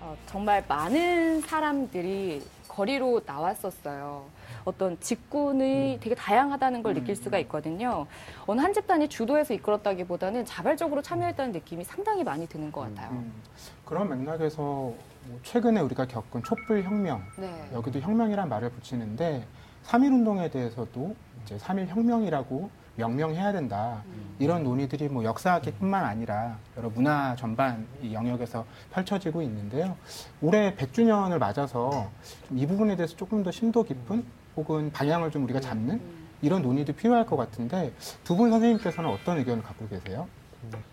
어, 정말 많은 사람들이 거리로 나왔었어요. 어떤 직군이 되게 다양하다는 걸 느낄 수가 있거든요. 어느 한 집단이 주도해서 이끌었다기보다는 자발적으로 참여했다는 느낌이 상당히 많이 드는 것 같아요. 음, 그런 맥락에서 뭐 최근에 우리가 겪은 촛불 혁명 네. 여기도 혁명이란 말을 붙이는데 3.1 운동에 대해서도 이제 3.1 혁명이라고 명명해야 된다. 이런 논의들이 뭐 역사학계뿐만 아니라 여러 문화 전반 이 영역에서 펼쳐지고 있는데요. 올해 100주년을 맞아서 좀이 부분에 대해서 조금 더 심도 깊은 혹은 방향을 좀 우리가 잡는 이런 논의도 필요할 것 같은데 두 분 선생님께서는 어떤 의견을 갖고 계세요?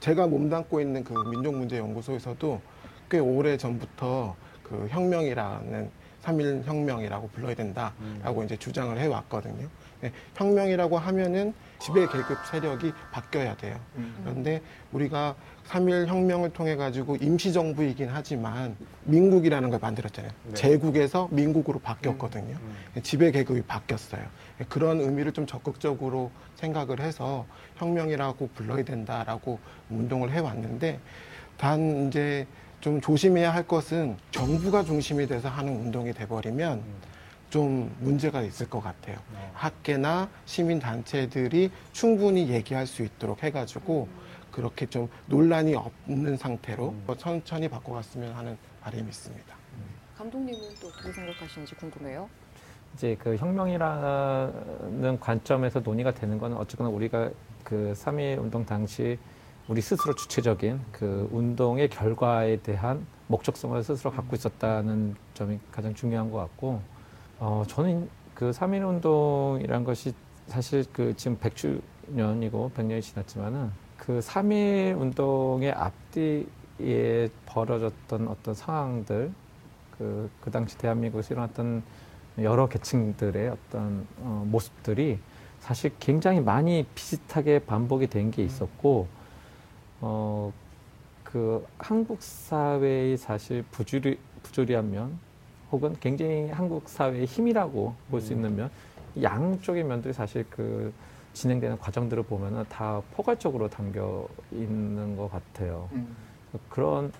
제가 몸담고 있는 그 민족문제연구소에서도 꽤 오래 전부터 그 혁명이라는 3.1 혁명이라고 불러야 된다라고 이제 주장을 해왔거든요. 네, 혁명이라고 하면은 지배 계급 세력이 바뀌어야 돼요. 그런데 우리가 3.1 혁명을 통해 가지고 임시정부이긴 하지만 민국이라는 걸 만들었잖아요. 네. 제국에서 민국으로 바뀌었거든요. 지배 계급이 바뀌었어요. 그런 의미를 좀 적극적으로 생각을 해서 혁명이라고 불러야 된다라고 운동을 해왔는데 단 이제 좀 조심해야 할 것은 정부가 중심이 돼서 하는 운동이 돼버리면 좀 문제가 있을 것 같아요. 학계나 시민단체들이 충분히 얘기할 수 있도록 해가지고 그렇게 좀 논란이 없는 상태로 천천히 바꿔갔으면 하는 바람이 있습니다. 감독님은 또 어떻게 생각하시는지 궁금해요. 이제 그 혁명이라는 관점에서 논의가 되는 거는 어쨌거나 우리가 그 3.1 운동 당시 우리 스스로 주체적인 그 운동의 결과에 대한 목적성을 스스로 갖고 있었다는 점이 가장 중요한 것 같고, 어, 저는 그 3.1 운동이란 것이 사실 그 지금 100주년이고 100년이 지났지만은 그 3.1 운동의 앞뒤에 벌어졌던 어떤 상황들, 그, 그 당시 대한민국에서 일어났던 여러 계층들의 어떤 어, 모습들이 사실 굉장히 많이 비슷하게 반복이 된 게 있었고, 어, 그 한국 사회의 사실 부조리, 부조리한 면, 혹은 굉장히 한국 사회의 힘이라고 볼 수 있는 면, 양쪽의 면들이 사실 그 진행되는 과정들을 보면은 다 포괄적으로 담겨 있는 것 같아요. 음. 그런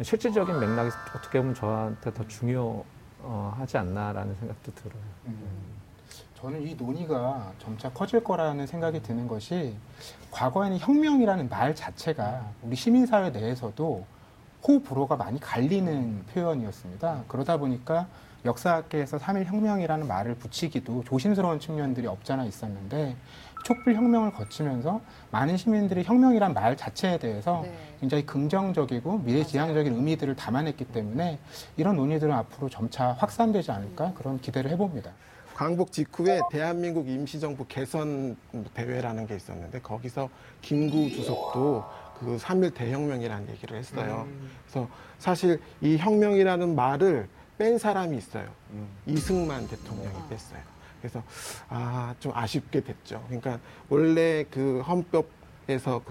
실질적인 맥락이 어떻게 보면 저한테 더 중요하지 않나라는 생각도 들어요. 음. 저는 이 논의가 점차 커질 거라는 생각이 드는 것이 과거에는 혁명이라는 말 자체가 우리 시민사회 내에서도 호불호가 많이 갈리는 표현이었습니다. 그러다 보니까 역사학계에서 3.1 혁명이라는 말을 붙이기도 조심스러운 측면들이 없잖아 있었는데 촛불 혁명을 거치면서 많은 시민들이 혁명이란 말 자체에 대해서 네. 굉장히 긍정적이고 미래지향적인 의미들을 담아냈기 때문에 이런 논의들은 앞으로 점차 확산되지 않을까 그런 기대를 해봅니다. 광복 직후에 대한민국 임시정부 개선 대회라는 게 있었는데 거기서 김구 주석도 그3.1 대혁명이라는 얘기를 했어요. 그래서 사실 이 혁명이라는 말을 뺀 사람이 있어요. 이승만 대통령이 뺐어요. 그래서 아 좀 아쉽게 됐죠. 그러니까 원래 그 헌법에서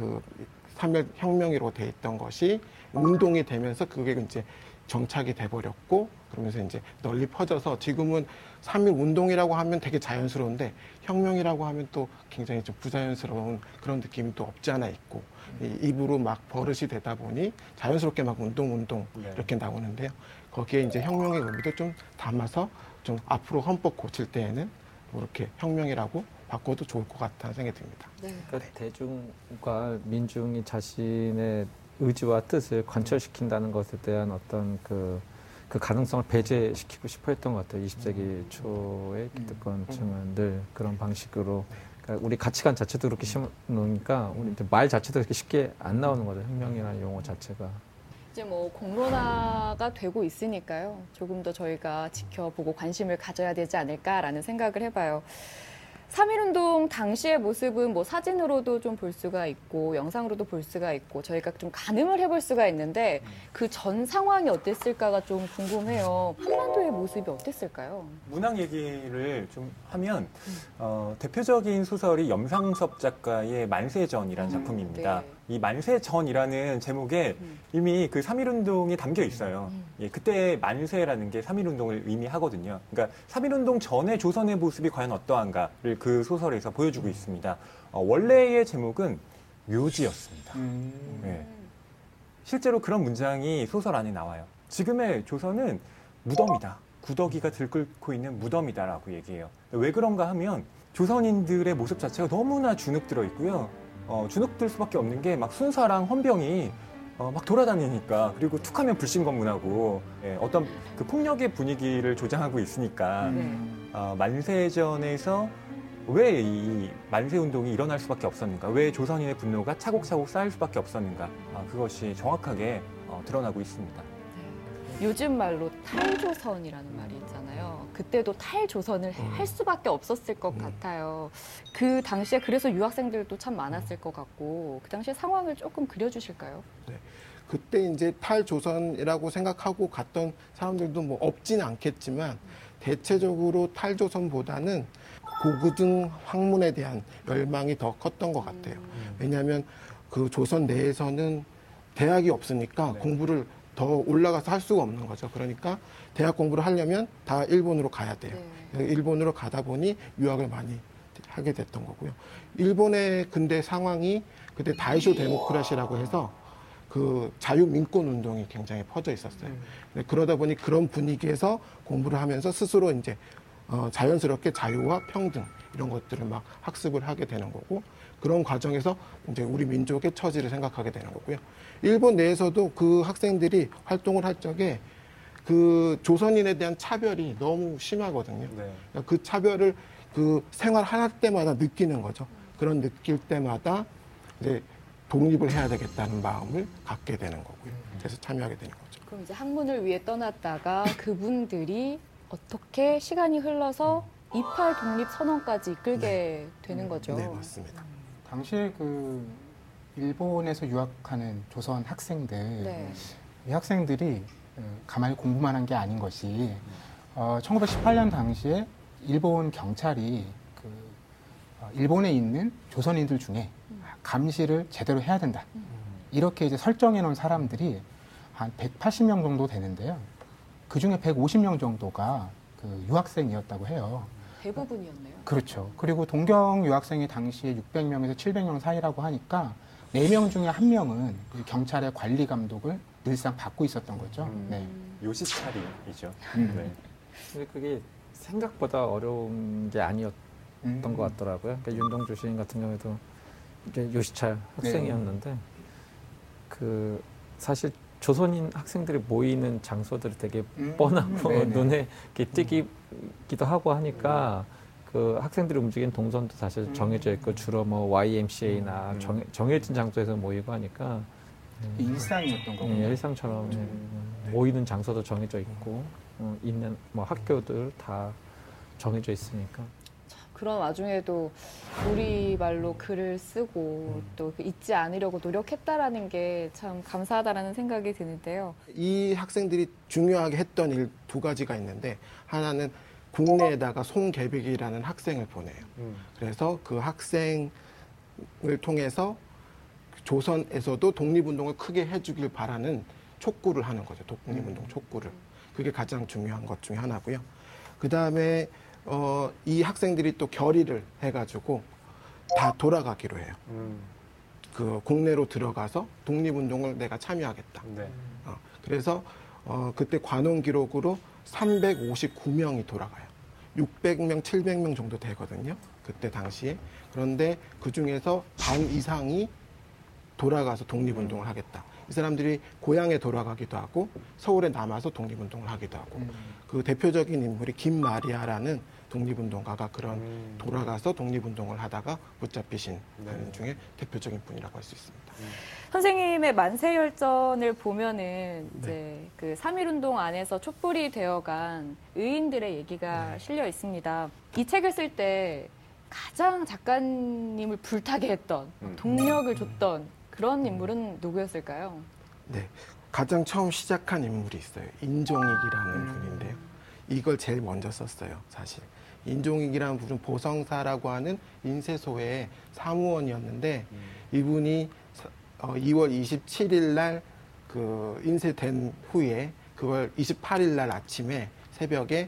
그3.1 혁명이라고 돼 있던 것이 운동이 되면서 그게 이제 정착이 돼버렸고 그러면서 이제 널리 퍼져서 지금은 3.1 운동이라고 하면 되게 자연스러운데 혁명이라고 하면 또 굉장히 좀 부자연스러운 그런 느낌이 또 없지 않아 있고 이 입으로 막 버릇이 되다 보니 자연스럽게 막 운동 운동 네. 이렇게 나오는데요. 거기에 이제 혁명의 의미도 좀 담아서 좀 앞으로 헌법 고칠 때에는 이렇게 혁명이라고 바꿔도 좋을 것 같다는 생각이 듭니다. 네. 그러니까 대중과 민중이 자신의 의지와 뜻을 관철시킨다는 것에 대한 어떤 그, 그 가능성을 배제시키고 싶어 했던 것 같아요. 20세기 초의 기득권층은 늘 그런 방식으로. 그러니까 우리 가치관 자체도 그렇게 심으니까 우리 이제 말 자체도 그렇게 쉽게 안 나오는 거죠. 혁명이라는 용어 자체가. 이제 뭐 공론화가 되고 있으니까요. 조금 더 저희가 지켜보고 관심을 가져야 되지 않을까라는 생각을 해봐요. 3.1운동 당시의 모습은 뭐 사진으로도 좀 볼 수가 있고 영상으로도 볼 수가 있고 저희가 좀 가늠을 해볼 수가 있는데 그 전 상황이 어땠을까가 좀 궁금해요. 한반도의 모습이 어땠을까요? 문학 얘기를 좀 하면 어, 대표적인 소설이 염상섭 작가의 만세전이라는 음, 작품입니다. 네. 이 만세전이라는 제목에 음. 이미 그 3.1운동이 담겨 있어요. 음. 예, 그때 만세라는 게 3.1운동을 의미하거든요. 그러니까 3.1운동 전에 조선의 모습이 과연 어떠한가를 그 소설에서 보여주고 있습니다. 어, 원래의 제목은 묘지였습니다. 음. 예. 실제로 그런 문장이 소설 안에 나와요. 지금의 조선은 무덤이다. 구더기가 들끓고 있는 무덤이다라고 얘기해요. 왜 그런가 하면 조선인들의 모습 자체가 너무나 주눅 들어 있고요. 어, 주눅 들 수밖에 없는 게 막 순사랑 헌병이 어, 막 돌아다니니까 그리고 툭하면 불신검문하고 예, 어떤 그 폭력의 분위기를 조장하고 있으니까 네. 어, 만세전에서 왜 이 만세 운동이 일어날 수밖에 없었는가? 왜 조선인의 분노가 차곡차곡 쌓일 수밖에 없었는가? 아, 그것이 정확하게 어, 드러나고 있습니다. 요즘 말로 탈조선이라는 말이 있잖아요. 그때도 탈조선을 할 수밖에 없었을 것 같아요. 그 당시에 그래서 유학생들도 참 많았을 것 같고 그 당시에 상황을 조금 그려주실까요? 그때 이제 탈조선이라고 생각하고 갔던 사람들도 뭐 없진 않겠지만 대체적으로 탈조선보다는 고구등 학문에 대한 열망이 더 컸던 것 같아요. 왜냐하면 그 조선 내에서는 대학이 없으니까 네. 공부를 더 올라가서 할 수가 없는 거죠. 그러니까 대학 공부를 하려면 다 일본으로 가야 돼요. 그래서 일본으로 가다 보니 유학을 많이 하게 됐던 거고요. 일본의 근대 상황이 그때 다이쇼 데모크라시라고 해서 그 자유 민권 운동이 굉장히 퍼져 있었어요. 네, 그러다 보니 그런 분위기에서 공부를 하면서 스스로 이제 어, 자연스럽게 자유와 평등 이런 것들을 막 학습을 하게 되는 거고 그런 과정에서 이제 우리 민족의 처지를 생각하게 되는 거고요. 일본 내에서도 그 학생들이 활동을 할 적에 그 조선인에 대한 차별이 너무 심하거든요. 네. 그러니까 그 차별을 그 생활할 때마다 느끼는 거죠. 그런 느낄 때마다 이제 독립을 해야 되겠다는 마음을 갖게 되는 거고요. 그래서 참여하게 되는 거죠. 그럼 이제 학문을 위해 떠났다가 그분들이 어떻게 시간이 흘러서 28 독립 선언까지 이끌게 되는 거죠. 네, 맞습니다. 당시에 그 일본에서 유학하는 조선 학생들 네. 이 학생들이 어, 가만히 공부만 한 게 아닌 것이 어, 1918년 당시에 일본 경찰이 그 어, 일본에 있는 조선인들 중에 감시를 제대로 해야 된다. 이렇게 이제 설정해 놓은 사람들이 한 180명 정도 되는데요. 그 중에 150명 정도가 그 유학생이었다고 해요. 대부분이었네요. 그렇죠. 그리고 동경 유학생이 당시에 600명에서 700명 사이라고 하니까 4명 중에 1명은 경찰의 관리 감독을 늘상 받고 있었던 거죠. 음. 네. 요시차리이죠. 음. 네. 근데 그게 생각보다 어려운 게 아니었던 음. 것 같더라고요. 그러니까 윤동주 시인 같은 경우에도 이제 요시찰 학생이었는데 그 사실 조선인 학생들이 모이는 장소들이 되게 음. 뻔하고 네네. 눈에 이렇 게 띄기도 하고 하니까 그 학생들이 움직이는 동선도 사실 음. 정해져 있고 주로 뭐 YMCA나 음. 정해, 정해진 장소에서 모이고 하니까 일상이었던 거군요. 예, 일상처럼 네. 음, 모이는 장소도 정해져 있고 어, 있는 뭐 학교들 다 정해져 있으니까 그런 와중에도 우리 말로 글을 쓰고 또그 잊지 않으려고 노력했다라는 게 참 감사하다라는 생각이 드는데요. 이 학생들이 중요하게 했던 일 두 가지가 있는데 하나는 국내에다가 송계백이라는 학생을 보내요. 음. 그래서 그 학생을 통해서 조선에서도 독립운동을 크게 해주길 바라는 촉구를 하는 거죠. 독립운동 촉구를. 그게 가장 중요한 것 중에 하나고요. 그 다음에 어, 이 학생들이 또 결의를 해가지고 다 돌아가기로 해요. 음. 그 국내로 들어가서 독립운동을 내가 참여하겠다. 네. 어, 그래서 어, 그때 관원 기록으로 359명이 돌아가요. 600명, 700명 정도 되거든요. 그때 당시에. 그런데 그 중에서 반 이상이 돌아가서 독립운동을 하겠다. 이 사람들이 고향에 돌아가기도 하고 서울에 남아서 독립운동을 하기도 하고 음. 그 대표적인 인물이 김마리아라는 독립운동가가 그런 음. 돌아가서 독립운동을 하다가 붙잡히신 네. 분 중에 대표적인 분이라고 할 수 있습니다. 선생님의 만세 열전을 보면은 네. 이제 그 3.1 운동 안에서 촛불이 되어간 의인들의 얘기가 네. 실려 있습니다. 이 책을 쓸 때 가장 작가님을 불타게 했던 음. 동력을 줬던 그런 인물은 누구였을까요? 네. 가장 처음 시작한 인물이 있어요. 인종익이라는 음. 분인데요. 이걸 제일 먼저 썼어요, 사실. 인종익이라는 분은 보성사라고 하는 인쇄소의 사무원이었는데 음. 이분이 2월 27일 날 그 인쇄된 후에 그걸 28일 날 아침에 새벽에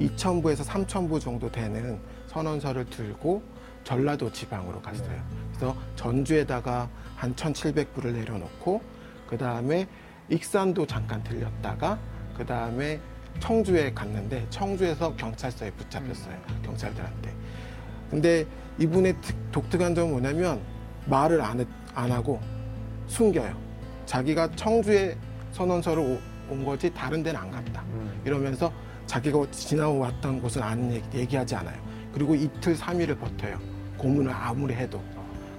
2,000부에서 3,000부 정도 되는 선언서를 들고 전라도 지방으로 갔어요. 그래서 전주에다가 한 1,700부를 내려놓고 그 다음에 익산도 잠깐 들렸다가 그 다음에 청주에 갔는데 청주에서 경찰서에 붙잡혔어요 경찰들한테. 근데 이분의 특- 독특한 점은 뭐냐면 말을 안, 했- 안 하고 숨겨요. 자기가 청주에 선원서를 오- 온 거지 다른 데는 안 갔다. 음. 이러면서 자기가 지나왔던 곳은 안 얘기- 얘기 하지 않아요. 그리고 이틀, 삼일을 버텨요. 고문을 아무리 해도.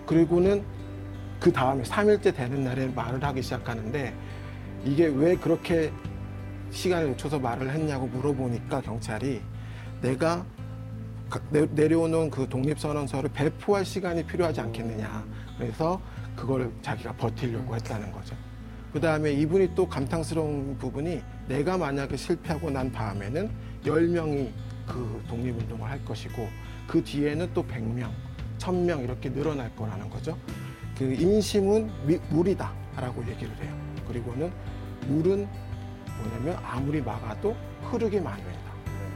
그리고는 그 다음에 삼일째 되는 날에 말을 하기 시작하는데 이게 왜 그렇게 시간을 놓쳐서 말을 했냐고 물어보니까 경찰이 내가 내려오는 그 독립선언서를 배포할 시간이 필요하지 않겠느냐. 그래서 그걸 자기가 버티려고 했다는 거죠. 그 다음에 이분이 또 감탄스러운 부분이 내가 만약에 실패하고 난 다음에는 10명이 그 독립운동을 할 것이고 그 뒤에는 또 100명, 1000명 이렇게 늘어날 거라는 거죠. 그 인심은 미- 물이다 라고 얘기를 해요. 그리고는 물은 뭐냐면 아무리 막아도 흐르기 마련이다.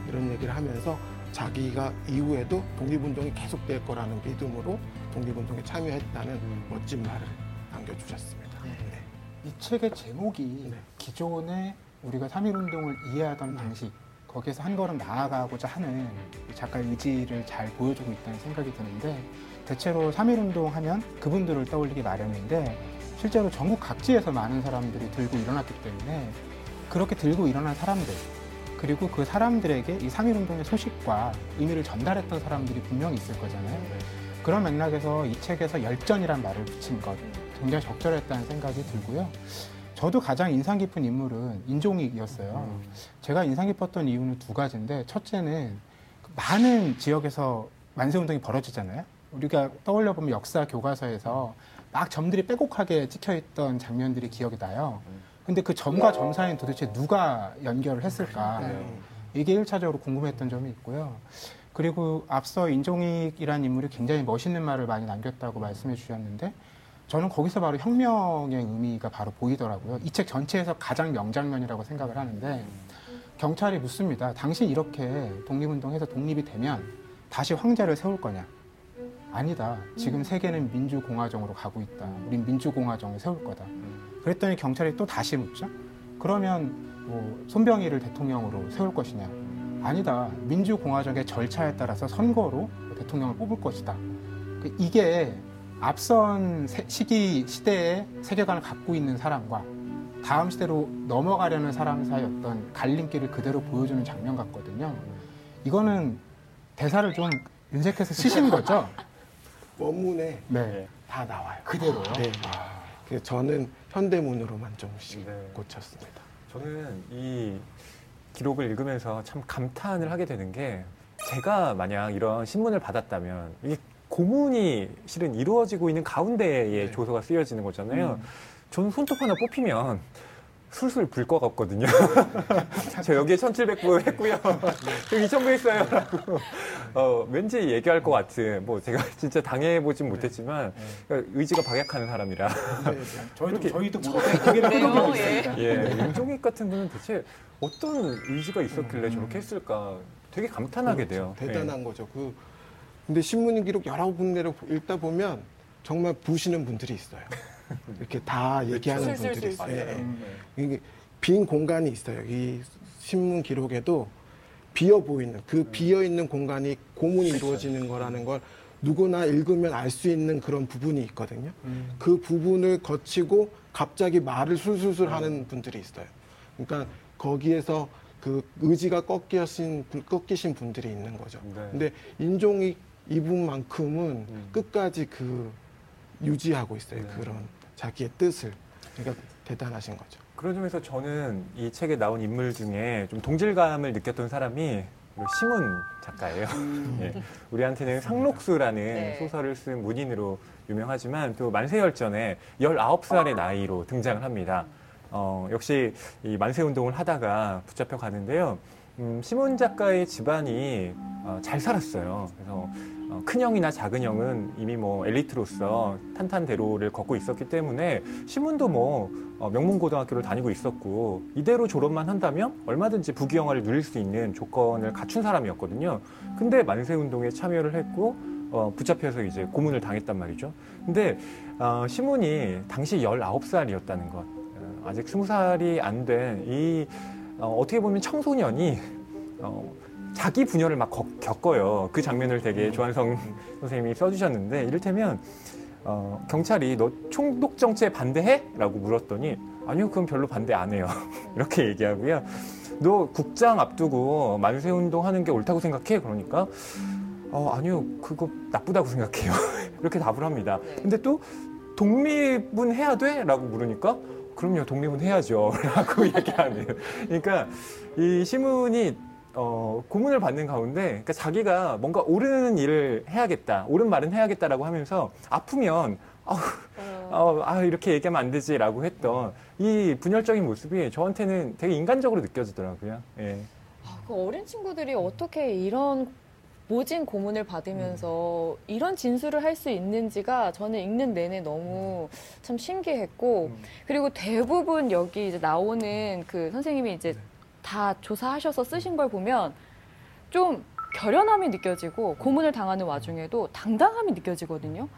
이런 얘기를 하면서 자기가 이후에도 독립운동이 계속될 거라는 믿음으로 독립운동에 참여했다는 멋진 말을 남겨주셨습니다. 네. 이 책의 제목이 네. 기존에 우리가 3.1운동을 이해하던 방식, 거기에서 한 걸음 나아가고자 하는 이 작가의 의지를 잘 보여주고 있다는 생각이 드는데, 대체로 3.1운동 하면 그분들을 떠올리기 마련인데, 실제로 전국 각지에서 많은 사람들이 들고 일어났기 때문에, 그렇게 들고 일어난 사람들, 그리고 그 사람들에게 이 3.1운동의 소식과 의미를 전달했던 사람들이 분명히 있을 거잖아요. 그런 맥락에서 이 책에서 열전이란 말을 붙인 것 굉장히 적절했다는 생각이 들고요. 저도 가장 인상 깊은 인물은 인종익이었어요. 제가 인상 깊었던 이유는 두 가지인데 첫째는 그 많은 지역에서 만세운동이 벌어지잖아요. 우리가 떠올려 보면 역사 교과서에서 막 점들이 빼곡하게 찍혀 있던 장면들이 기억이 나요. 근데 그 점과 점 사이는 도대체 누가 연결을 했을까? 이게 일차적으로 궁금했던 점이 있고요. 그리고 앞서 인종익이라는 인물이 굉장히 멋있는 말을 많이 남겼다고 말씀해 주셨는데 저는 거기서 바로 혁명의 의미가 바로 보이더라고요. 이 책 전체에서 가장 명장면이라고 생각을 하는데 경찰이 묻습니다. 당신 이렇게 독립운동해서 독립이 되면 다시 황제를 세울 거냐? 아니다. 지금 세계는 민주공화정으로 가고 있다. 우린 민주공화정을 세울 거다. 그랬더니 경찰이 또 다시 묻죠. 그러면 뭐 손병희를 대통령으로 세울 것이냐? 아니다. 민주공화정의 절차에 따라서 선거로 대통령을 뽑을 것이다. 그 이게 앞선 세- 시기 시대의 세계관을 갖고 있는 사람과 다음 시대로 넘어가려는 사람 사이 어떤 갈림길을 그대로 보여주는 장면 같거든요. 이거는 대사를 좀 윤색해서 쓰신 거죠? 원문에 네. 다 나와요. 그대로요? 네. 그래서 저는 현대문으로만 좀씩 네. 고쳤습니다. 저는 이 기록을 읽으면서 참 감탄을 하게 되는 게 제가 만약 이런 신문을 받았다면 이 고문이 실은 이루어지고 있는 가운데에 네. 조서가 쓰여지는 거잖아요. 음. 저는 손톱 하나 뽑히면 술술 불 것 같거든요. 저 여기에 1700부 했고요. 여기 2000부 했어요. 라고. 어, 왠지 얘기할 것 같은, 뭐 제가 진짜 당해보진 못했지만, 그러니까 의지가 박약하는 사람이라. 네, 저희도 이렇게- 저희도 뭐 되게 그래요? 끄덕이고 예. 임종익 같은 분은 대체 어떤 의지가 있었길래 저렇게 했을까 되게 감탄하게 돼요. 그렇죠. 대단한 거죠. 그 근데 신문 기록 여러 군데를 읽다 보면 정말 부시는 분들이 있어요. 이렇게 다 얘기하는 슬슬 분들이. 있어요. 예, 예. 음. 이게 빈 공간이 있어요. 이 신문 기록에도 비어 보이는 그 비어 있는 공간이 고문이 이루어지는 거라는 걸 누구나 읽으면 알 수 있는 그런 부분이 있거든요. 음. 그 부분을 거치고 갑자기 말을 술술술 하는 분들이 있어요. 그러니까 거기에서 그 의지가 꺾이신 분- 꺾이신 분들이 있는 거죠. 네. 근데 인종이 이분만큼은 음. 끝까지 그 유지하고 있어요. 네. 그런 자기의 뜻을. 그러니까 대단하신 거죠. 그런 점에서 저는 이 책에 나온 인물 중에 좀 동질감을 느꼈던 사람이 우리 심은 작가예요. 예. 우리한테는 상록수라는 네. 소설을 쓴 문인으로 유명하지만 또 만세열전에 19살의 나이로 등장을 합니다. 어, 역시 이 만세운동을 하다가 붙잡혀 가는데요. 음, 시몬 작가의 집안이 어, 잘 살았어요. 그래서 어, 큰 형이나 작은 형은 이미 뭐 엘리트로서 탄탄대로를 걷고 있었기 때문에 시몬도 뭐 어, 명문고등학교를 다니고 있었고 이대로 졸업만 한다면 얼마든지 부귀영화를 누릴 수 있는 조건을 갖춘 사람이었거든요. 근데 만세운동에 참여를 했고 어, 붙잡혀서 이제 고문을 당했단 말이죠. 근데 어, 시몬이 당시 19살이었다는 것. 어, 아직 스무 살이 안 된 이 어, 떻게 보면 청소년이 어, 자기 분열을 막 겪- 겪어요. 그 장면을 되게 조한성 선생님이 써주셨는데 이를테면 어, 경찰이 너 총독 정치에 반대해? 라고 물었더니 아니요 그건 별로 반대 안 해요. 이렇게 얘기하고요. 너 국장 앞두고 만세 운동 하는 게 옳다고 생각해? 그러니까 어, 아니요 그거 나쁘다고 생각해요. 이렇게 답을 합니다. 네. 근데 또 독립은 해야 돼? 라고 물으니까 그럼요 독립은 해야죠. 라고 얘기하는. 그러니까 이 시문이 어, 고문을 받는 가운데 그러니까 자기가 뭔가 옳은 일을 해야겠다, 옳은 말은 해야겠다라고 하면서 아프면 아우, 어, 아, 이렇게 얘기하면 안 되지라고 했던 이 분열적인 모습이 저한테는 되게 인간적으로 느껴지더라고요. 예. 아, 그 어린 친구들이 어떻게 이런 모진 고문을 받으면서 이런 진술을 할 수 있는지가 저는 읽는 내내 너무 참 신기했고 음. 그리고 대부분 여기 이제 나오는 그 선생님이 이제 다 조사하셔서 쓰신 걸 보면 좀 결연함이 느껴지고 고문을 당하는 와중에도 당당함이 느껴지거든요.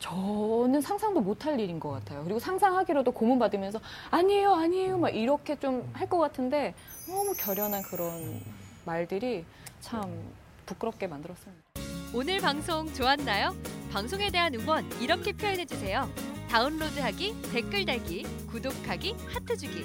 저는 상상도 못할 일인 것 같아요. 그리고 상상하기로도 고문 받으면서 아니에요, 아니에요, 막 이렇게 좀 할 것 같은데 너무 결연한 그런 말들이 참 부끄럽게 만들었습니다. 오늘 방송 좋았나요? 방송에 대한 응원 이렇게 표현해 주세요. 다운로드하기, 댓글 달기, 구독하기, 하트 주기.